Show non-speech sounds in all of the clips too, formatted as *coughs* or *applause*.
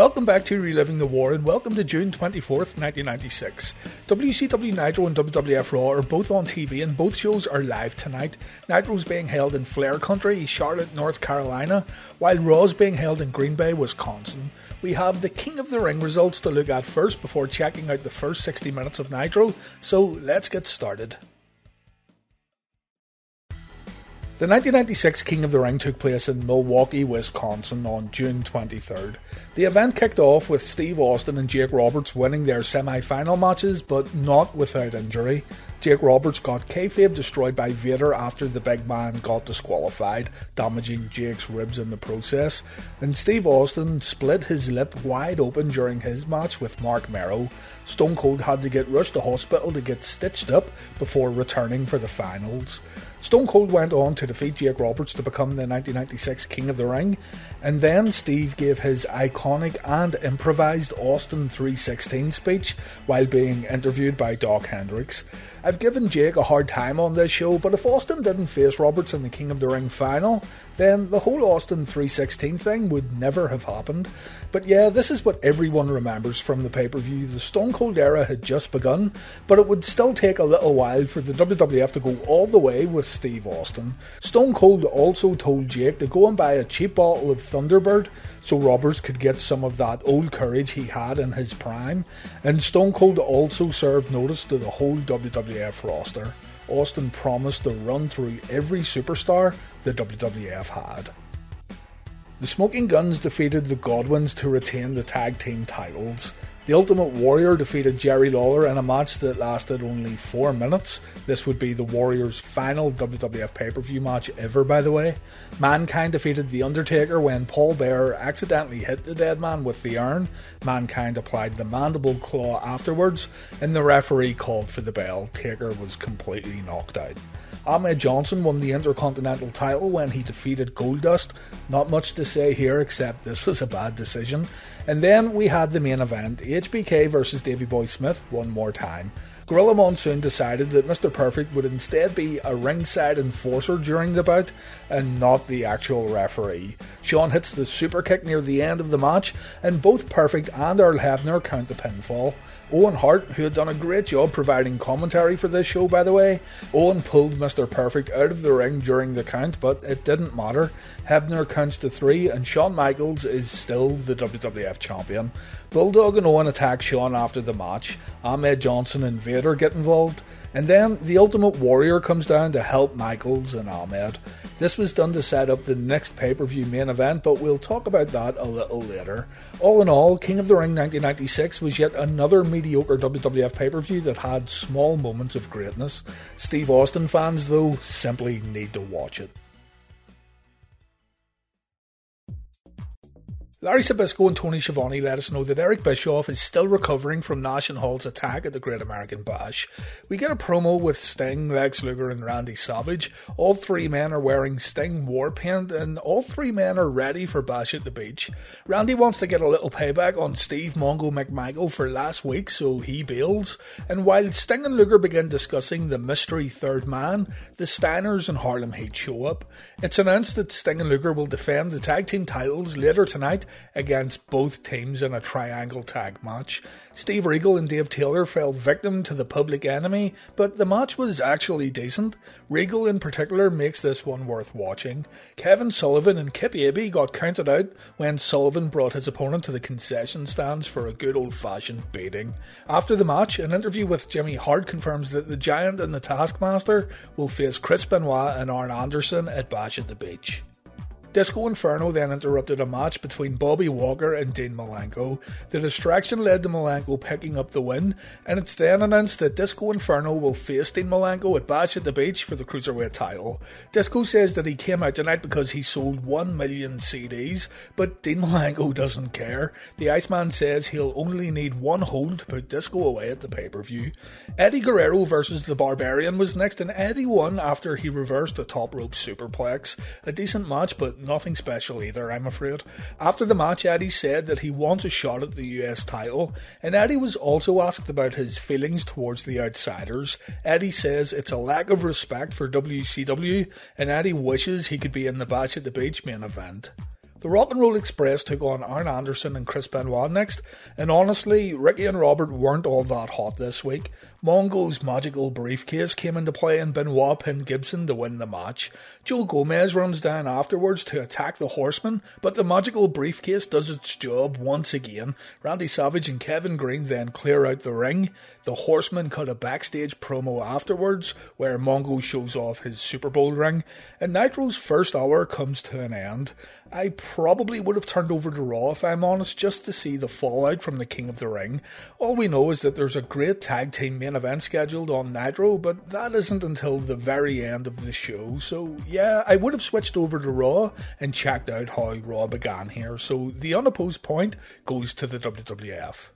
Welcome back to Reliving the War and welcome to June 24th, 1996. WCW Nitro and WWF Raw are both on TV and both shows are live tonight. Nitro's being held in Flair Country, Charlotte, North Carolina, while Raw's being held in Green Bay, Wisconsin. We have the King of the Ring results to look at first before checking out the first 60 minutes of Nitro, so let's get started. The 1996 King of the Ring took place in Milwaukee, Wisconsin on June 23rd. The event kicked off with Steve Austin and Jake Roberts winning their semi final matches, but not without injury. Jake Roberts got kayfabe destroyed by Vader after the big man got disqualified, damaging Jake's ribs in the process. And Steve Austin split his lip wide open during his match with Mark Mero. Stone Cold had to get rushed to hospital to get stitched up before returning for the finals. Stone Cold went on to defeat Jake Roberts to become the 1996 King of the Ring, and then Steve gave his iconic and improvised Austin 316 speech while being interviewed by Doc Hendrix. I've given Jake a hard time on this show, but if Austin didn't face Roberts in the King of the Ring final, then the whole Austin 316 thing would never have happened. But yeah, this is what everyone remembers from the pay per view. The Stone Cold era had just begun, but it would still take a little while for the WWF to go all the way with Steve Austin. Stone Cold also told Jake to go and buy a cheap bottle of Thunderbird so Roberts could get some of that old courage he had in his prime. And Stone Cold also served notice to the whole WWF roster. Austin promised to run through every superstar the WWF had. The Smoking Gunns defeated the Godwinns to retain the tag team titles. The Ultimate Warrior defeated Jerry Lawler in a match that lasted only four minutes. This would be the Warrior's final WWF pay per view match ever, by the way. Mankind defeated The Undertaker when Paul Bearer accidentally hit the dead man with the urn. Mankind applied the mandible claw afterwards, and the referee called for the bell. Taker was completely knocked out. Ahmed Johnson won the Intercontinental title when he defeated Goldust. Not much to say here except this was a bad decision. And then we had the main event HBK versus Davey Boy Smith one more time. Gorilla Monsoon decided that Mr. Perfect would instead be a ringside enforcer during the bout and not the actual referee. Shawn hits the super kick near the end of the match, and both Perfect and Earl Hebner count the pinfall. Owen Hart, who had done a great job providing commentary for this show, by the way, Owen pulled Mr. Perfect out of the ring during the count, but it didn't matter. Hebner counts to three, and Shawn Michaels is still the WWF champion. Bulldog and Owen attack Shawn after the match. Ahmed Johnson and Vader get involved. And then the Ultimate Warrior comes down to help Michaels and Ahmed. This was done to set up the next pay per view main event, but we'll talk about that a little later. All in all, King of the Ring 1996 was yet another mediocre WWF pay per view that had small moments of greatness. Steve Austin fans, though, simply need to watch it. Larry Zbyszko and Tony Schiavone let us know that Eric Bischoff is still recovering from Nash and Hall's attack at the Great American Bash. We get a promo with Sting, Lex Luger, and Randy Savage. All three men are wearing Sting war paint, and all three men are ready for Bash at the Beach. Randy wants to get a little payback on Steve Mongo McMichael for last week, so he bails. And while Sting and Luger begin discussing the mystery third man, the Steiners and Harlem Heat show up. It's announced that Sting and Luger will defend the tag team titles later tonight against both teams in a triangle tag match. Steve Regal and Dave Taylor fell victim to the public enemy, but the match was actually decent. Regal in particular makes this one worth watching. Kevin Sullivan and Kip Abee got counted out when Sullivan brought his opponent to the concession stands for a good old fashioned beating. After the match, an interview with Jimmy Hart confirms that the Giant and the Taskmaster will face Chris Benoit and Arn Anderson at Bash at the Beach. Disco Inferno then interrupted a match between Bobby Walker and Dean Malenko. The distraction led to Malenko picking up the win, and it's then announced that Disco Inferno will face Dean Malenko at Bash at the Beach for the Cruiserweight title. Disco says that he came out tonight because he sold 1 million CDs, but Dean Malenko doesn't care. The Iceman says he'll only need one hold to put Disco away at the pay per view. Eddie Guerrero versus the Barbarian was next, and Eddie won after he reversed a top rope superplex. A decent match, but nothing special either, I'm afraid. After the match, Eddie said that he wants a shot at the US title, and Eddie was also asked about his feelings towards the outsiders. Eddie says it's a lack of respect for WCW, and Eddie wishes he could be in the Bash at the Beach main event. The Rock and Roll Express took on Arn Anderson and Chris Benoit next, and honestly, Ricky and Robert weren't all that hot this week. Mongo's magical briefcase came into play and Benoit pinned Gibson to win the match. Joe Gomez runs down afterwards to attack the Horseman, but the magical briefcase does its job once again. Randy Savage and Kevin Greene then clear out the ring. The Horseman cut a backstage promo afterwards where Mongo shows off his Super Bowl ring, and Nitro's first hour comes to an end. I probably would have turned over to Raw if I'm honest, just to see the fallout from the King of the Ring. All we know is that there's a great tag team main event scheduled on Nitro, but that isn't until the very end of the show. So yeah, I would have switched over to Raw and checked out how Raw began here. So the unopposed point goes to the WWF.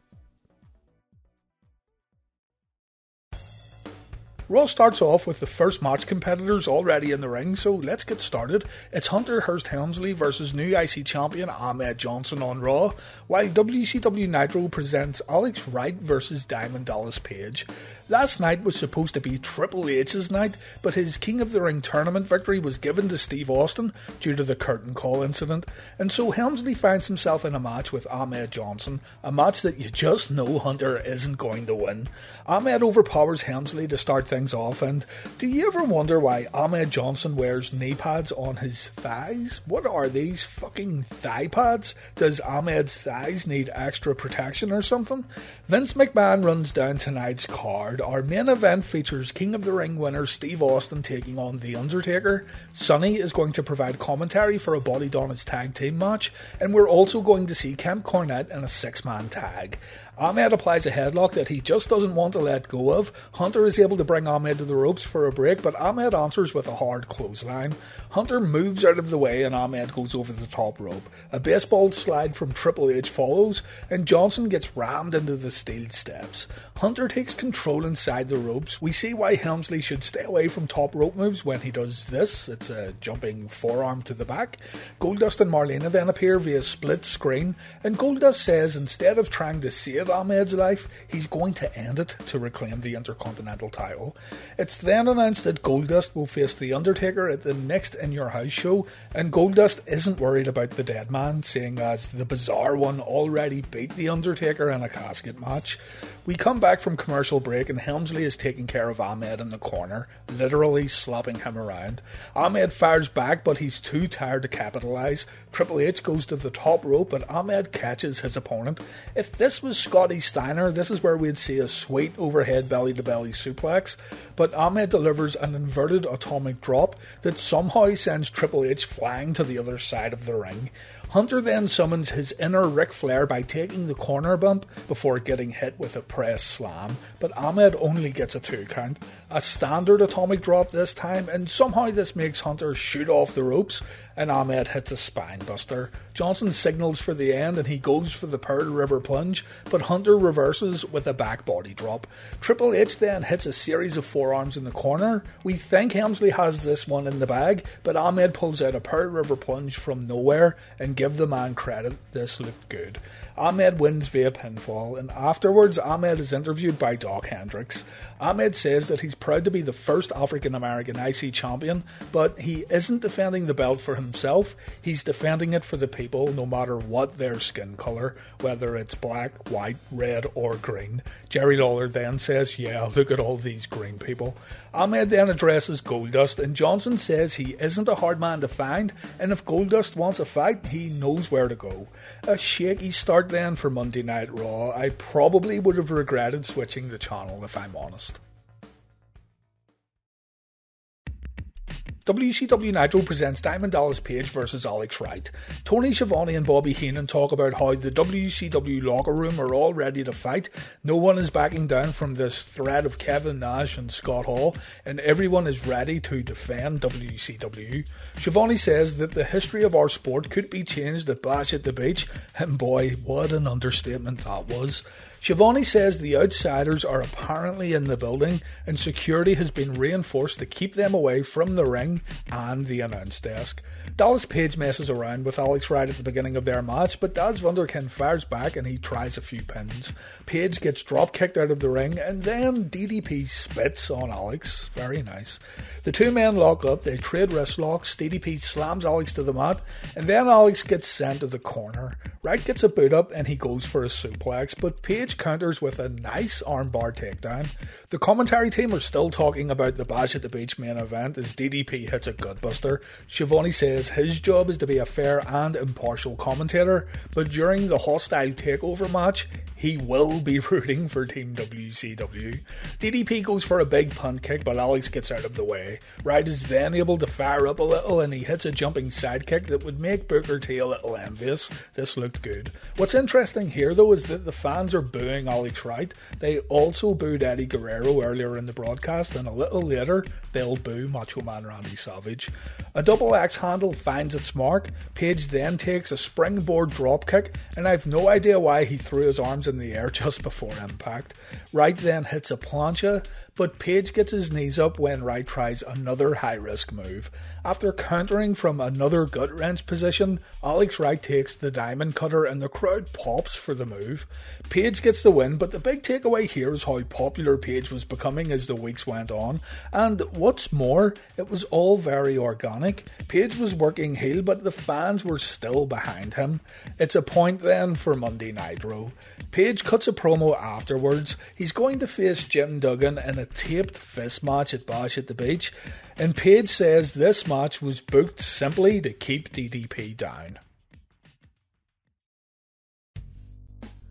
Raw starts off with the first match competitors already in the ring, so let's get started. It's Hunter Hearst Helmsley versus new IC champion Ahmed Johnson on Raw, while WCW Nitro presents Alex Wright versus Diamond Dallas Page. Last night was supposed to be Triple H's night, but his King of the Ring tournament victory was given to Steve Austin due to the curtain call incident, and so Helmsley finds himself in a match with Ahmed Johnson, a match that you just know Hunter isn't going to win. Ahmed overpowers Helmsley to start things off, and do you ever wonder why Ahmed Johnson wears knee pads on his thighs? What are these fucking thigh pads? Does Ahmed's thighs need extra protection or something? Vince McMahon runs down tonight's card card, our main event features King of the Ring winner Steve Austin taking on The Undertaker. Sunny is going to provide commentary for a Body Donna's tag team match, and we're also going to see Camp Cornette in a six man tag. Ahmed applies a headlock that he just doesn't want to let go of. Hunter is able to bring Ahmed to the ropes for a break, but Ahmed answers with a hard clothesline. Hunter moves out of the way and Ahmed goes over the top rope. A baseball slide from Triple H follows, and Johnson gets rammed into the steel steps. Hunter takes control inside the ropes. We see why Helmsley should stay away from top rope moves when he does this. It's a jumping forearm to the back. Goldust and Marlena then appear via split screen, and Goldust says instead of trying to save save Ahmed's life, he's going to end it to reclaim the Intercontinental title. It's then announced that Goldust will face The Undertaker at the next In Your House show, and Goldust isn't worried about the dead man, seeing as the bizarre one already beat The Undertaker in a casket match. We come back from commercial break and Helmsley is taking care of Ahmed in the corner, literally slapping him around. Ahmed fires back, but he's too tired to capitalise. Triple H goes to the top rope, but Ahmed catches his opponent. If this was Scotty Steiner, this is where we'd see a sweet overhead belly to belly suplex, but Ahmed delivers an inverted atomic drop that somehow sends Triple H flying to the other side of the ring. Hunter then summons his inner Ric Flair by taking the corner bump before getting hit with a press slam, but Ahmed only gets a two count. A standard atomic drop this time, and somehow this makes Hunter shoot off the ropes, and Ahmed hits a spinebuster. Johnson signals for the end and he goes for the Pearl River plunge, but Hunter reverses with a back body drop. Triple H then hits a series of forearms in the corner. We think Helmsley has this one in the bag, but Ahmed pulls out a Pearl River plunge from nowhere and give the man credit. This looked good. Ahmed wins via pinfall, and afterwards, Ahmed is interviewed by Doc Hendrix. Ahmed says that he's proud to be the first African American IC champion, but he isn't defending the belt for himself, he's defending it for the people, no matter what their skin colour, whether it's black, white, red, or green. Jerry Lawler then says, Yeah, look at all these green people. Ahmed then addresses Goldust, and Johnson says he isn't a hard man to find, and if Goldust wants a fight, he knows where to go. A shaky start then for Monday Night Raw. I probably would have regretted switching the channel if I'm honest. WCW Nitro presents Diamond Dallas Page versus Alex Wright. Tony Schiavone and Bobby Heenan talk about how the WCW locker room are all ready to fight. No one is backing down from this threat of Kevin Nash and Scott Hall, and everyone is ready to defend WCW. Schiavone says that the history of our sport could be changed at Bash at the Beach, and boy, what an understatement that was. Schiavone says the outsiders are apparently in the building and security has been reinforced to keep them away from the ring and the announce desk. Dallas Page messes around with Alex Wright at the beginning of their match, but Das Wunderkind fires back and he tries a few pins. Page gets drop kicked out of the ring and then DDP spits on Alex. Very nice. The two men lock up, they trade wrist locks, DDP slams Alex to the mat, and then Alex gets sent to the corner. Wright gets a boot up and he goes for a suplex, but Page counters with a nice armbar takedown. The commentary team are still talking about the Bash at the Beach main event as DDP hits a gutbuster. Schiavone says his job is to be a fair and impartial commentator, but during the hostile takeover match, he will be *laughs* rooting for Team WCW. DDP goes for a big punt kick, but Alex gets out of the way. Wright is then able to fire up a little and he hits a jumping sidekick that would make Booker T a little envious. This looked good. What's interesting here though is that the fans are booing Alex Wright. They also booed Eddie Guerrero earlier in the broadcast, and a little later they'll boo Macho Man Randy Savage. A double axe handle finds its mark. Page then takes a springboard dropkick, and I've no idea why he threw his arms in the air *laughs* just before impact. Wright then hits a plancha, but Page gets his knees up when Wright tries another high risk move. After countering from another gut wrench position, Alex Wright takes the diamond cutter and the crowd pops for the move. Page gets the win, but the big takeaway here is how popular Page was becoming as the weeks went on. And what's more, it was all very organic. Page was working heel, but the fans were still behind him. It's a point then for Monday Night Raw. Page cuts a promo afterwards. He's going to face Jim Duggan in a taped fist match at Bash at the Beach, and Page says this match was booked simply to keep DDP down.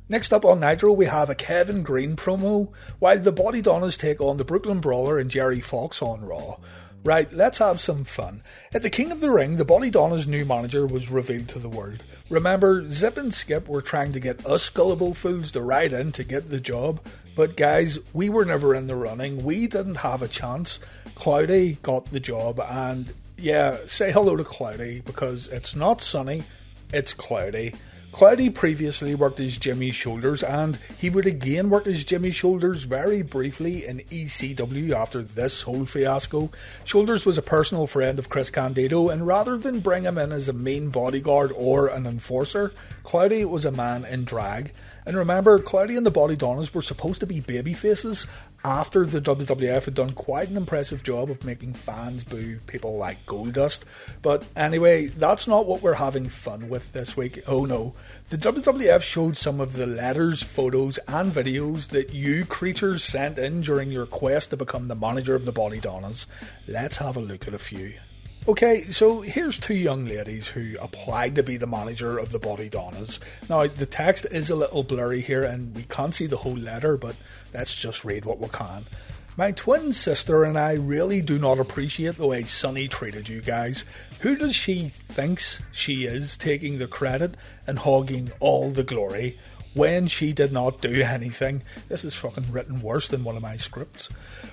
Next up on Nitro, we have a Kevin Greene promo, while the Body Donnas take on the Brooklyn Brawler and Jerry Fox on Raw. Right, let's have some fun. At the King of the Ring, the Body Donna's new manager was revealed to the world. Remember, Zip and Skip were trying to get us gullible fools to ride in to get the job, but guys, we were never in the running. We didn't have a chance. Cloudy got the job, and yeah, say hello to Cloudy because it's not sunny, it's cloudy. Cloudy previously worked as Jimmy Shoulders, and he would again work as Jimmy Shoulders very briefly in ECW after this whole fiasco. Shoulders was a personal friend of Chris Candido, and rather than bring him in as a main bodyguard or an enforcer, Cloudy was a man in drag. And remember, Cloudy and the Body Donnas were supposed to be baby faces after the WWF had done quite an impressive job of making fans boo people like Goldust. But anyway, that's not what we're having fun with this week. Oh no. The WWF showed some of the letters, photos, and videos that you creatures sent in during your quest to become the manager of the Body Donnas. Let's have a look at a few. Okay, so here's two young ladies who applied to be the manager of the Body Donnas. Now, the text is a little blurry here and we can't see the whole letter, but let's just read what we can. My twin sister and I really do not appreciate the way Sunny treated you guys. Who does she thinks she is taking the credit and hogging all the glory? When she did not do anything. This is fucking written worse than one of my scripts.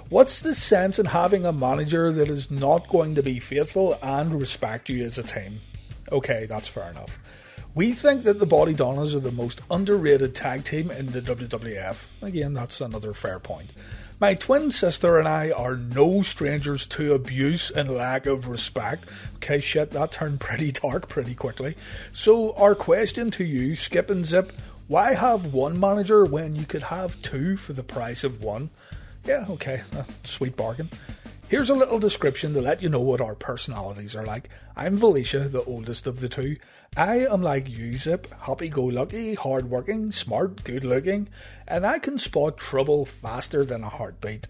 What's the sense in having a manager that is not going to be faithful and respect you as a team? Okay, that's fair enough. We think that the Body Donnas are the most underrated tag team in the WWF. Again, that's another fair point. My twin sister and I are no strangers to abuse and lack of respect. Okay, shit, that turned *laughs* pretty dark pretty quickly. So, our question to you, Skip and Zip, why have one manager when you could have two for the price of one? Yeah, okay, sweet bargain. Here's a little description to let you know what our personalities are like. I'm Valicia, the oldest of the two. I am like you, Zip, happy go lucky, hard working, smart, good looking, and I can spot trouble faster than a heartbeat.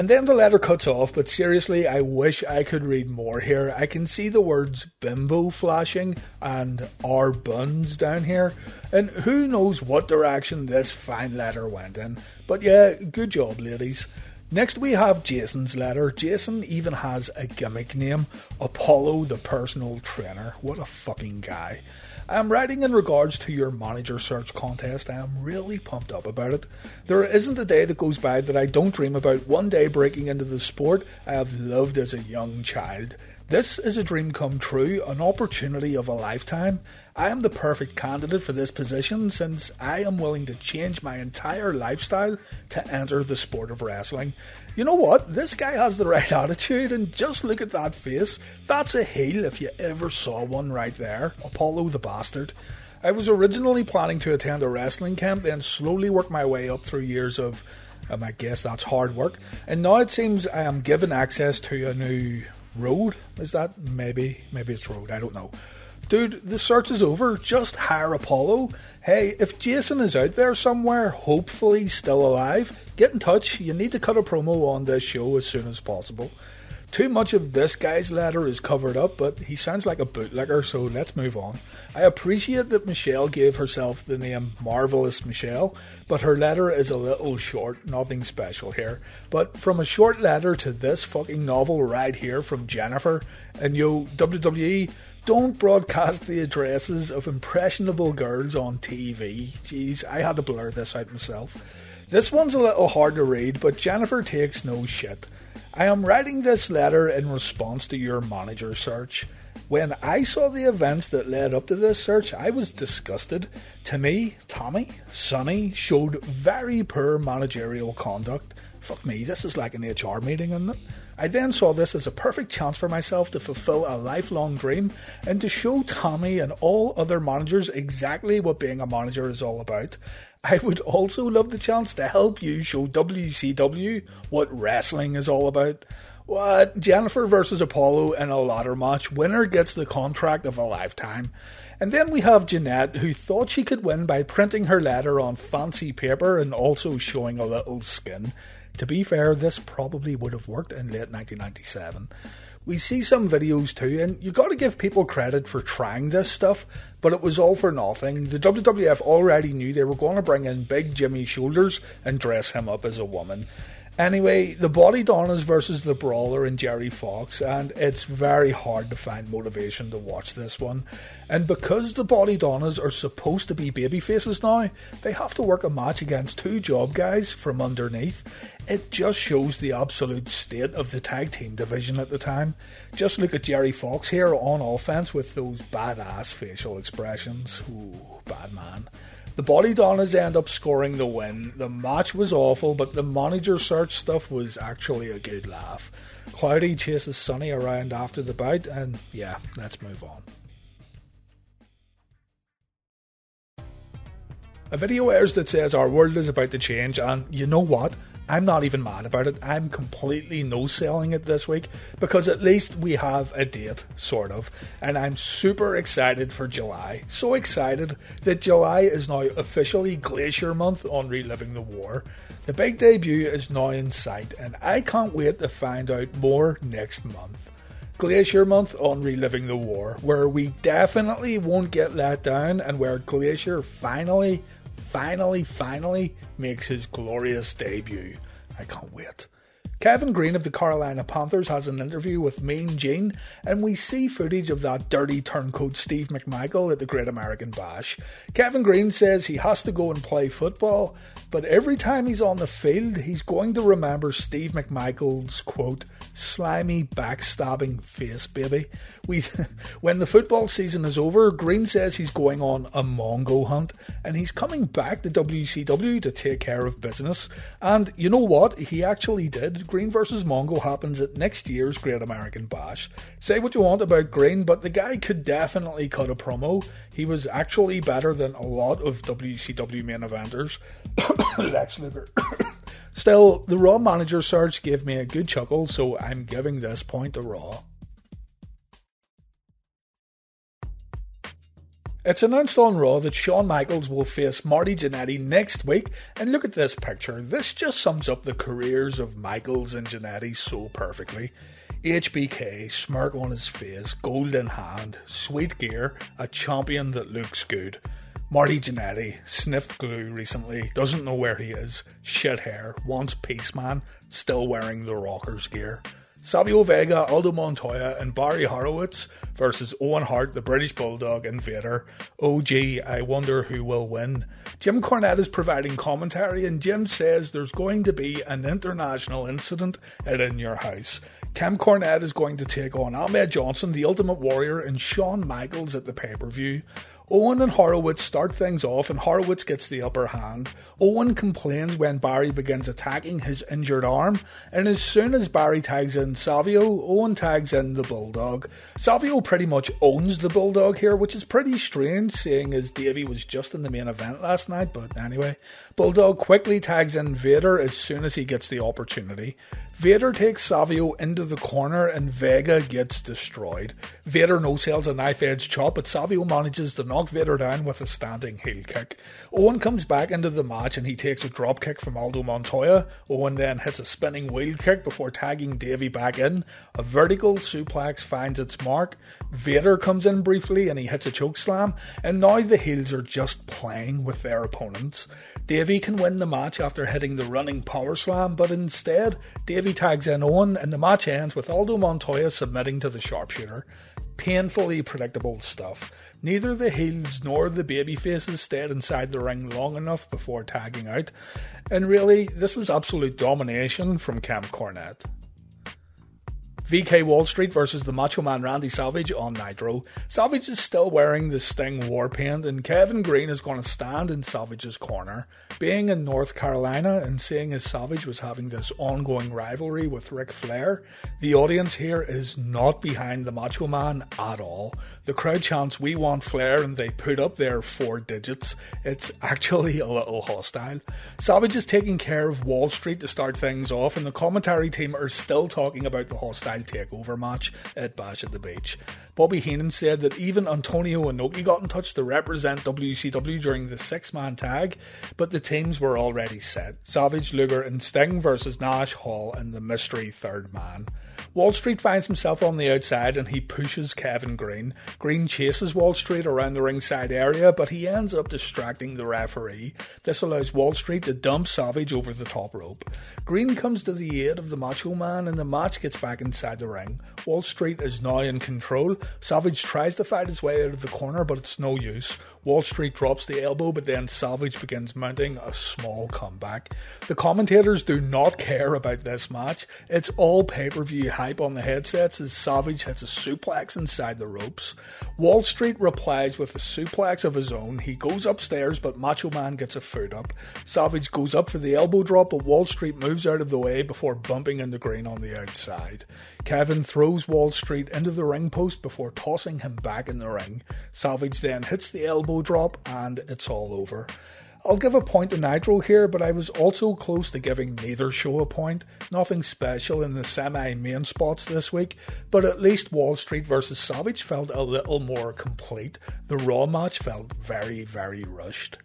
And then the letter cuts off, but seriously, I wish I could read more here. I can see the words bimbo flashing and our buns down here, and who knows what direction this fine letter went in. But yeah, good job, ladies. Next, we have Jason's letter. Jason even has a gimmick name Apollo the Personal Trainer. What a fucking guy. I'm writing in regards to your manager search contest. I am really pumped up about it. There isn't a day that goes by that I don't dream about one day breaking into the sport I have loved as a young child. This is a dream come true, an opportunity of a lifetime. I am the perfect candidate for this position since I am willing to change my entire lifestyle to enter the sport of wrestling. You know what? This guy has the right *laughs* attitude, and just look at that face. That's a heel if you ever saw one right there. Apollo the Bastard. I was originally planning to attend a wrestling camp, then slowly work my way up through years of, um, I guess that's hard work, and now it seems I am given access to a new Road? Is that maybe? Maybe it's Road. I don't know. Dude, the search is over. Just hire Apollo. Hey, if Jason is out there somewhere, hopefully still alive, get in touch. You need to cut a promo on this show as soon as possible. Too much of this guy's letter is covered up, but he sounds like a bootlegger, so let's move on. I appreciate that Michelle gave herself the name Marvelous Michelle, but her letter is a little short, nothing special here. But from a short letter to this fucking novel right here from Jennifer, and yo, WWE, don't broadcast the addresses of impressionable girls on TV. Jeez, I had to blur this out myself. This one's a little hard to read, but Jennifer takes no shit. I am writing this letter in response to your manager search. When I saw the events that led up to this search, I was disgusted. To me, Tammy, Sunny showed very poor managerial conduct. Fuck me, this is like an HR meeting, isn't it? I then saw this as a perfect chance for myself to fulfill a lifelong dream and to show Tammy and all other managers exactly what being a manager is all about. I would also love the chance to help you show WCW what wrestling is all about. What? Jennifer versus Apollo in a ladder match. Winner gets the contract of a lifetime. And then we have Jeanette, who thought she could win by printing her letter on fancy paper and also showing a little skin. To be fair, this probably would have worked in late 1997 we see some videos too, and you got to give people credit for trying this stuff, but it was all for nothing. The WWF already knew they were to bring in Big Jimmy Shoulders and dress him up as a woman. Anyway, the Bodydonnas versus the Brawler and Jerry Fox, and it's very hard to find motivation to watch this one. And because the Bodydonnas are supposed to be babyfaces now, they have to work a match against two job guys from underneath. It just shows the absolute state of the tag team division at the time. Just look at Jerry Fox here on offense with those badass facial expressions. Ooh, bad man. The Bodydonnas end up scoring the win. The match was awful, but the manager search stuff was actually a good laugh. Cloudy chases Sunny around after the bout, and yeah, let's move on. A video airs that says our world is about to change, and you know what? I'm not even mad about it. I'm completely no selling it this week because at least we have a date, sort of. And I'm super excited for July. So excited that July is now officially Glacier Month on Reliving the War. The big debut is now in sight, and I can't wait to find out more next month. Glacier Month on Reliving the War, where we definitely won't get let down and where Glacier finally finally, finally makes his glorious debut. I can't wait. Kevin Greene of the Carolina Panthers has an interview with Mean Gene, and we see footage of that dirty turncoat Steve McMichael at the Great American Bash. Kevin Greene says he has to go and play football, but every time he's on the field, he's going to remember Steve McMichael's quote, slimy backstabbing face, baby. We, *laughs* when the football season is over, Greene says he's going on a Mongo hunt and he's coming back to WCW to take care of business. And you know what? He actually did. Greene versus Mongo happens at next year's Great American Bash. Say what you want about Greene, but the guy could definitely cut a promo. He was actually better than a lot of WCW main eventers. *coughs* Lex Luger. *coughs* Still, the Raw manager search gave me a good chuckle, so I'm giving this point to Raw. It's announced on Raw that Shawn Michaels will face Marty Jannetty next week, and look at this picture. This just sums up the careers of Michaels and Jannetty so perfectly. HBK, smirk on his face, gold in hand, sweet gear, a champion that looks good. Marty Jannetty sniffed glue recently, doesn't know where he is, shit hair, wants peace man, still wearing the Rockers gear. Savio Vega, Aldo Montoya, and Barry Horowitz versus Owen Hart, the British Bulldog, and Vader. Oh gee, I wonder who will win. Jim Cornette is providing commentary, and Jim says there's going to be an international incident at In Your House. Camp Cornette is going to take on Ahmed Johnson, the Ultimate Warrior, and Shawn Michaels at the pay per view. Owen and Horowitz start things off, and Horowitz gets the upper hand. Owen complains when Barry begins attacking his injured arm, and as soon as Barry tags in Savio, Owen tags in the Bulldog. Savio pretty much owns the Bulldog here, which is pretty strange, seeing as Davey was just in the main event last night, but anyway. Bulldog quickly tags in Vader as soon as he gets the opportunity. Vader takes Savio into the corner and Vega gets destroyed. Vader no sells a knife edge chop, but Savio manages to knock Vader down with a standing heel kick. Owen comes back into the match and he takes a drop kick from Aldo Montoya. Owen then hits a spinning wheel kick before tagging Davey back in. A vertical suplex finds its mark. Vader comes in briefly and he hits a choke slam, and now the heels are just playing with their opponents. Davey can win the match after hitting the running power slam, but instead, Davey tags in Owen, and the match ends with Aldo Montoya submitting to the sharpshooter. Painfully predictable stuff. Neither the heels nor the baby faces stayed inside the ring long enough before tagging out, and really, this was absolute domination from Camp Cornette. VK Wall Street versus the Macho Man Randy Savage on Nitro. Savage is still wearing the Sting war paint, and Kevin Greene is going to stand in Savage's corner. Being in North Carolina and seeing as Savage was having this ongoing rivalry with Ric Flair, the audience here is not behind the Macho Man at all. The crowd chants, We want Flair, and they put up their four digits. It's actually a little hostile. Savage is taking care of Wall Street to start things off, and the commentary team are still talking about the hostile takeover match at Bash at the Beach. Bobby Heenan said that even Antonio Inoki got in touch to represent WCW during the six man tag, but the teams were already set Savage, Luger, and Sting versus Nash, Hall, and the mystery third man. Wall Street finds himself on the outside and he pushes Kevin Greene. Greene chases Wall Street around the ringside area, but he ends up distracting the referee. This allows Wall Street to dump Savage over the top rope. Greene comes to the aid of the Macho Man and the match gets back inside the ring. Wall Street is now in control. Savage tries to fight his way out of the corner, but it's no use. Wall Street drops the elbow, but then Savage begins mounting a small comeback. The commentators do not care about this match. It's all pay per view hype on the headsets as Savage hits a suplex inside the ropes. Wall Street replies with a suplex of his own. He goes upstairs, but Macho Man gets a foot up. Savage goes up for the elbow drop, but Wall Street moves out of the way before bumping into Greene on the outside. Kevin throws Wall Street into the ring post before tossing him back in the ring. Savage then hits the elbow drop and it's all over. I'll give a point to Nitro here, but I was also close to giving neither show a point. Nothing special in the semi main spots this week, but at least Wall Street versus Savage felt a little more complete. The Raw match felt very, very rushed.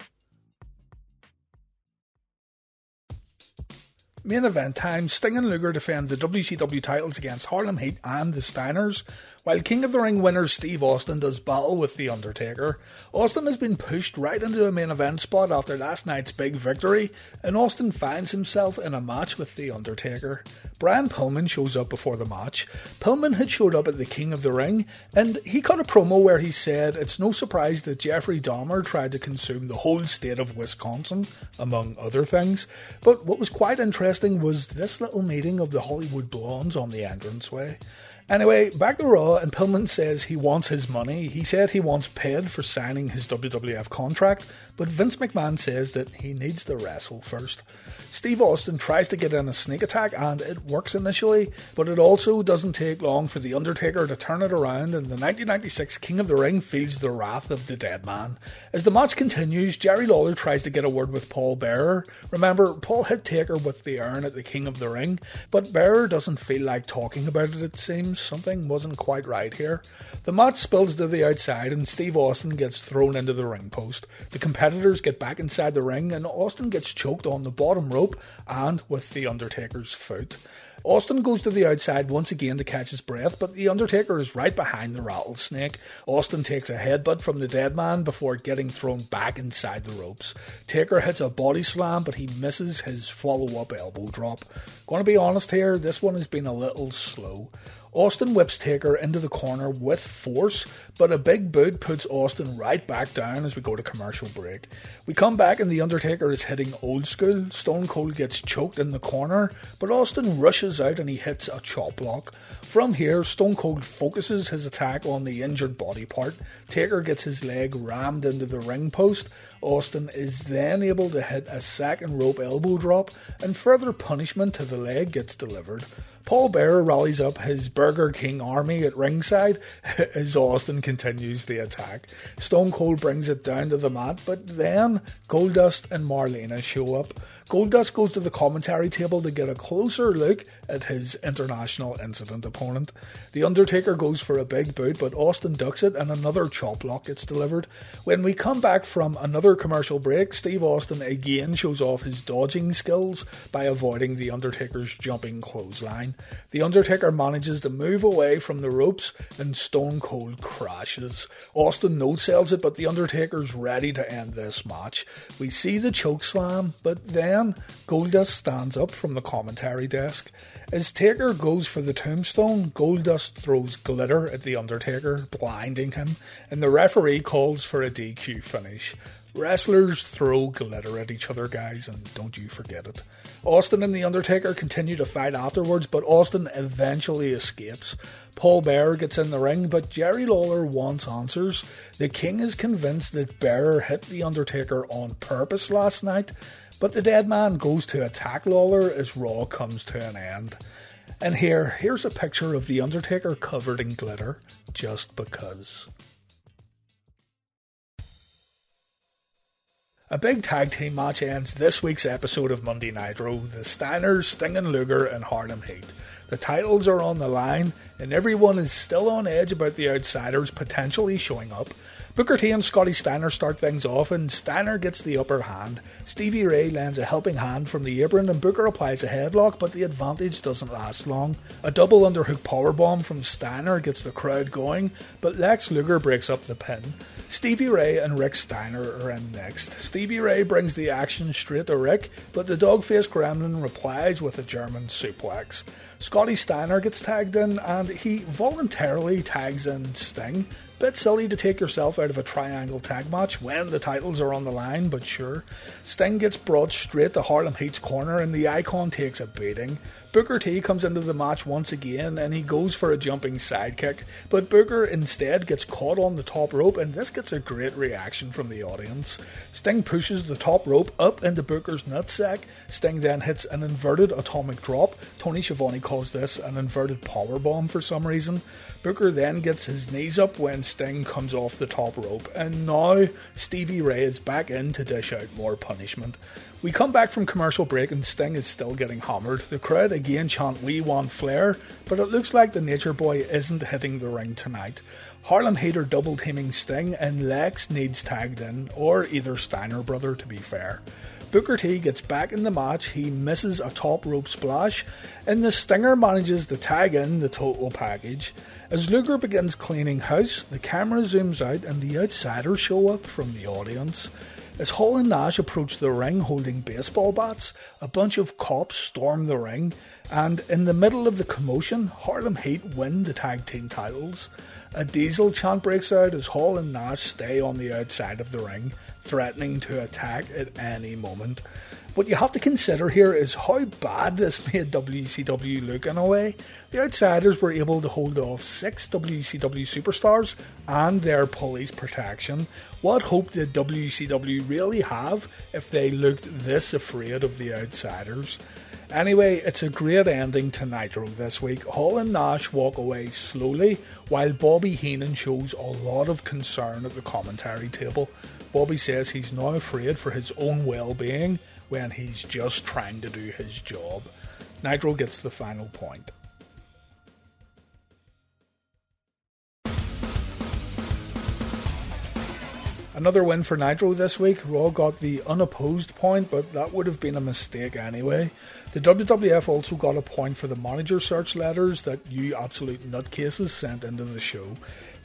Main event time Sting and Luger defend the WCW titles against Harlem Heat and the Steiners, while King of the Ring winner Steve Austin does battle with The Undertaker. Austin has been pushed right into a main event spot after last night's big victory, and Austin finds himself in a match with The Undertaker. Brian Pillman shows up before the match. Pillman had showed up at the King of the Ring, and he cut a promo where he said it's no surprise that Jeffrey Dahmer tried to consume the whole state of Wisconsin, among other things. But what was quite interesting was this little meeting of the Hollywood Blondes on the entranceway. Anyway, back to Raw, and Pillman says he wants his money. He said he wants paid for signing his WWF contract, but Vince McMahon says that he needs to wrestle first. Steve Austin tries to get in a sneak attack and it works initially, but it also doesn't take long for The Undertaker to turn it around and the 1996 King of the Ring feels the wrath of the dead man. As the match continues, Jerry Lawler tries to get a word with Paul Bearer. Remember, Paul hit Taker with the urn at the King of the Ring, but Bearer doesn't feel like talking about it, it seems. Something wasn't quite right here. The match spills to the outside and Steve Austin gets thrown into the ring post. The competitors get back inside the ring and Austin gets choked on the bottom rope and with The Undertaker's foot. Austin goes to the outside once again to catch his breath, but The Undertaker is right behind the rattlesnake. Austin takes a headbutt from the dead man before getting thrown back inside the ropes. Taker hits a body slam, but he misses his follow up elbow drop. To be honest here, this one has been a little slow. Austin whips Taker into the corner with force, but a big boot puts Austin right back down as we go to commercial break. We come back and The Undertaker is hitting old school. Stone Cold gets choked in the corner, but Austin rushes out and he hits a chop block. From here, Stone Cold focuses his attack on the injured body part. Taker gets his leg rammed into the ring post. Austin is then able to hit a second rope elbow drop, and further punishment to the leg gets delivered. Paul Bearer rallies up his Burger King army at ringside *laughs* as Austin continues the attack. Stone Cold brings it down to the mat, but then Goldust and Marlena show up. Goldust goes to the commentary table to get a closer look at his international incident opponent. The Undertaker goes for a big boot, but Austin ducks it and another chop block gets delivered. When we come back from another commercial break, Steve Austin again shows off his dodging skills by avoiding the Undertaker's jumping clothesline. The Undertaker manages to move away from the ropes and Stone Cold crashes. Austin no sells it, but the Undertaker's ready to end this match. We see the choke slam, but then then, Goldust stands up from the commentary desk. As Taker goes for the tombstone, Goldust throws glitter at The Undertaker, blinding him, and the referee calls for a DQ finish. Wrestlers throw glitter at each other, guys, and don't you forget it. Austin and The Undertaker continue to fight afterwards, but Austin eventually escapes. Paul Bearer gets in the ring, but Jerry Lawler wants answers. The King is convinced that Bearer hit The Undertaker on purpose last night, but the dead man goes to attack Lawler as Raw comes to an end. And here, here's a picture of The Undertaker covered in glitter, just because. A big tag team match ends this week's episode of Monday Nitro. The Steiners, Sting and Luger, and Harlem Heat. The titles are on the line, and everyone is still on edge about the outsiders potentially showing up. Booker T and Scotty Steiner start things off, and Steiner gets the upper hand. Stevie Ray lends a helping hand from the apron, and Booker applies a headlock, but the advantage doesn't last long. A double underhook powerbomb from Steiner gets the crowd going, but Lex Luger breaks up the pin. Stevie Ray and Rick Steiner are in next. Stevie Ray brings the action straight to Rick, but the dog-faced gremlin replies with a German suplex. Scotty Steiner gets tagged in, and he voluntarily tags in Sting, Bit silly to take yourself out of a triangle tag match when the titles are on the line, but sure. Sting gets brought straight to Harlem Heat's corner and the icon takes a beating. Booker T comes into the match once again and he goes for a jumping sidekick, but Booker instead gets caught on the top rope and this gets a great reaction from the audience. Sting pushes the top rope up into Booker's nutsack. Sting then hits an inverted atomic drop. Tony Schiavone calls this an inverted power bomb for some reason. Booker then gets his knees up when Sting comes off the top rope, and now Stevie Ray is back in to dish out more punishment. We come back from commercial break and Sting is still getting hammered. The crowd again chant We want Flair, but it looks like the Nature Boy isn't hitting the ring tonight. Harlem Heat are double teaming Sting and Lex needs tagged in, or either Steiner brother to be fair. Booker T gets back in the match, he misses a top rope splash, and the Stinger manages to tag in the total package. As Luger begins cleaning house, the camera zooms out and the outsiders show up from the audience. As Hall and Nash approach the ring holding baseball bats, a bunch of cops storm the ring, and in the middle of the commotion, Harlem Heat win the tag team titles. A diesel chant breaks out as Hall and Nash stay on the outside of the ring, threatening to attack at any moment. What you have to consider here is how bad this *laughs* made WCW look in a way. The outsiders were able to hold off six WCW superstars and their police protection. What hope did WCW really have if they looked this afraid of the outsiders? Anyway, it's a great ending to Nitro this week. Hall and Nash walk away slowly, while Bobby Heenan shows a lot of concern at the commentary table. Bobby says he's now afraid for his own well being when he's just trying to do his job. Nitro gets the final point. Another win for Nitro this week. Raw got the unopposed point, but that would have been a mistake anyway. The WWF also got a point for the manager search letters that you absolute nutcases sent into the show.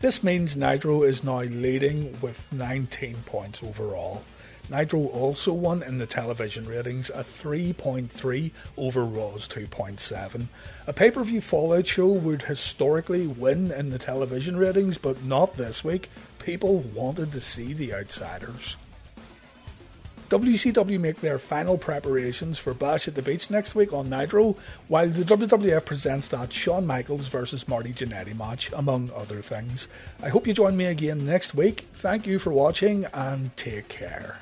This means Nitro is now leading with 19 points overall. Nitro also won in the television ratings a 3.3 over Raw's 2.7. A pay per view Fallout show would historically win in the television ratings, but not this week. People wanted to see the outsiders. WCW make their final preparations for Bash at the Beach next week on Nitro, while the WWF presents that Shawn Michaels versus Marty Jannetty match, among other things. I hope you join me again next week. Thank you for watching and take care.